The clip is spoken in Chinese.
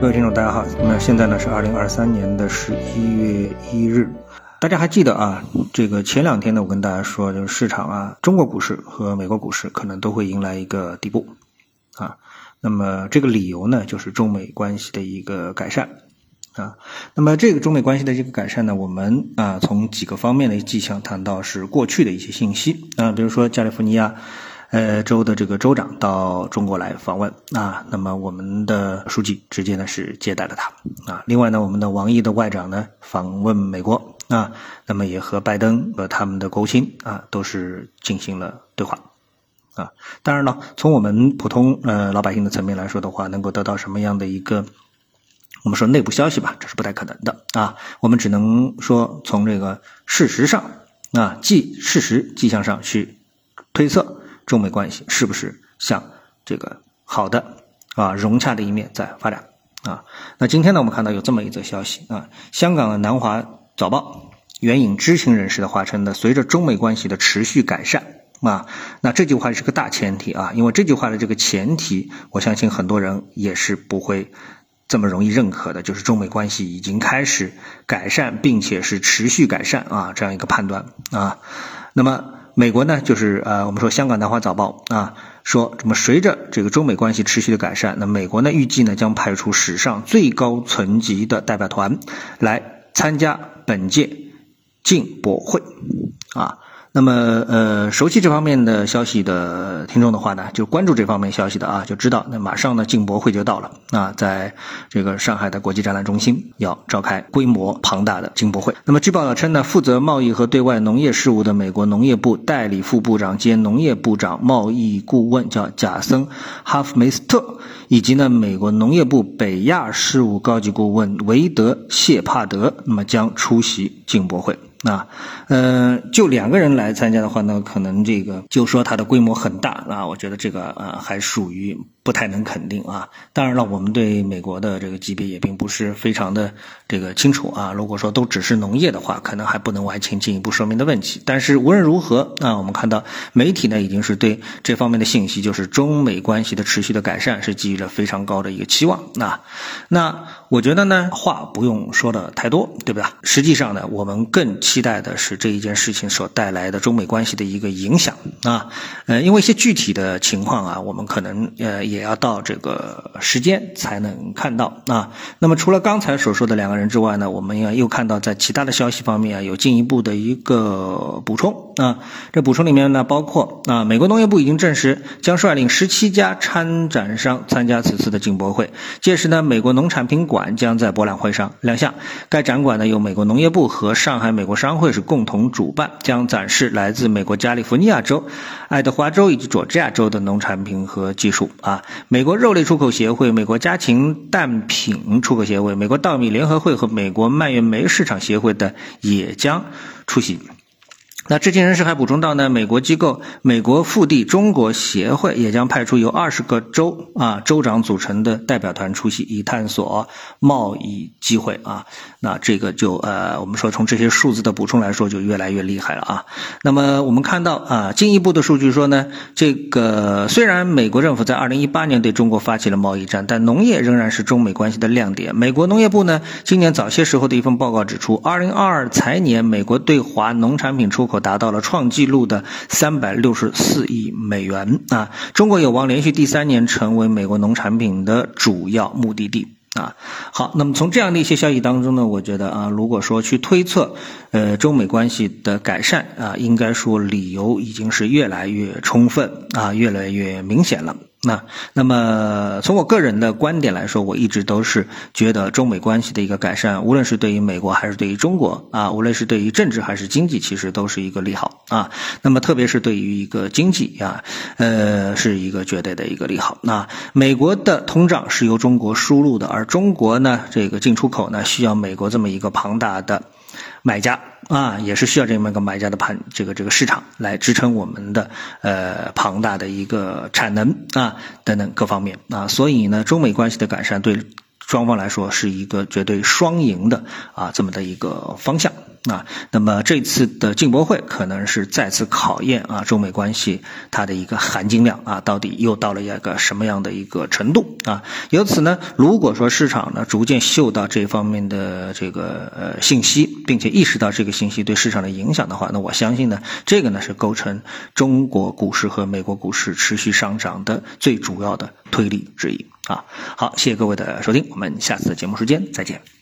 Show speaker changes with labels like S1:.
S1: 各位听众，大家好。那现在呢是二零二三年的十一月一日，大家还记得啊？这个前两天呢，我跟大家说，就是市场啊，中国股市和美国股市可能都会迎来一个底部啊。那么这个理由呢，就是中美关系的一个改善啊。那么这个中美关系的这个改善呢，我们啊从几个方面的迹象谈到是过去的一些信息啊，比如说加利福尼亚。呃，州的这个州长到中国来访问啊，那么我们的书记直接呢是接待了他啊。另外呢，我们的王毅的外长呢访问美国啊，那么也和拜登和他们的国务卿啊都是进行了对话啊。当然了，从我们普通呃老百姓的层面来说的话，能够得到什么样的一个我们说内部消息吧，这是不太可能的啊。我们只能说从这个事实上啊，迹事实迹象上去推测。中美关系是不是向这个好的啊融洽的一面在发展啊？那今天呢，我们看到有这么一则消息啊，香港的南华早报援引知情人士的话称呢，随着中美关系的持续改善啊，那这句话是个大前提啊，因为这句话的这个前提，我相信很多人也是不会这么容易认可的，就是中美关系已经开始改善，并且是持续改善啊这样一个判断啊，那么。美国呢，就是呃，我们说香港南华早报啊，说这么随着这个中美关系持续的改善，那美国呢预计呢将派出史上最高层级的代表团来参加本届进博会啊。那么，呃，熟悉这方面的消息的听众的话呢，就关注这方面消息的啊，就知道那马上呢，进博会就到了啊，在这个上海的国际展览中心要召开规模庞大的进博会。那么，据报道称呢，负责贸易和对外农业事务的美国农业部代理副部长兼农业部长贸易顾问叫贾森·哈弗梅斯特，以及呢，美国农业部北亚事务高级顾问韦德·谢帕德，那么将出席进博会。啊，嗯，就两个人来参加的话呢，可能这个就说它的规模很大啊，我觉得这个呃还属于。不太能肯定啊，当然了，我们对美国的这个级别也并不是非常的这个清楚啊。如果说都只是农业的话，可能还不能完全进一步说明的问题。但是无论如何啊，我们看到媒体呢已经是对这方面的信息，就是中美关系的持续的改善，是给予了非常高的一个期望啊。那我觉得呢，话不用说的太多，对不对？实际上呢，我们更期待的是这一件事情所带来的中美关系的一个影响啊。呃，因为一些具体的情况啊，我们可能呃也。要到这个时间才能看到啊。那么除了刚才所说的两个人之外呢，我们要又看到在其他的消息方面啊有进一步的一个补充啊。这补充里面呢包括啊，美国农业部已经证实将率领十七家参展商参加此次的进博会。届时呢，美国农产品馆将在博览会上亮相。该展馆呢由美国农业部和上海美国商会是共同主办，将展示来自美国加利福尼亚州、爱德华州以及佐治亚州的农产品和技术啊。美国肉类出口协会、美国家禽蛋品出口协会、美国稻米联合会和美国蔓越莓市场协会的也将出席。那知情人士还补充到呢，美国机构美国腹地中国协会也将派出由二十个州啊州长组成的代表团出席，以探索贸易机会啊。那这个就呃，我们说从这些数字的补充来说，就越来越厉害了啊。那么我们看到啊，进一步的数据说呢，这个虽然美国政府在二零一八年对中国发起了贸易战，但农业仍然是中美关系的亮点。美国农业部呢，今年早些时候的一份报告指出，二零二二财年美国对华农产品出口。达到了创纪录的三百六十四亿美元啊！中国有望连续第三年成为美国农产品的主要目的地啊！好，那么从这样的一些消息当中呢，我觉得啊，如果说去推测，呃，中美关系的改善啊，应该说理由已经是越来越充分啊，越来越明显了。那，那么从我个人的观点来说，我一直都是觉得中美关系的一个改善，无论是对于美国还是对于中国啊，无论是对于政治还是经济，其实都是一个利好啊。那么特别是对于一个经济啊，呃，是一个绝对的一个利好。那美国的通胀是由中国输入的，而中国呢，这个进出口呢，需要美国这么一个庞大的。买家啊，也是需要这么一个买家的盘，这个这个市场来支撑我们的呃庞大的一个产能啊等等各方面啊，所以呢，中美关系的改善对双方来说是一个绝对双赢的啊这么的一个方向。啊。那么这次的进博会可能是再次考验啊中美关系它的一个含金量啊，到底又到了一个什么样的一个程度啊？由此呢，如果说市场呢逐渐嗅到这方面的这个呃信息，并且意识到这个信息对市场的影响的话，那我相信呢，这个呢是构成中国股市和美国股市持续上涨的最主要的推力之一。啊，好，谢谢各位的收听，我们下次节目时间再见。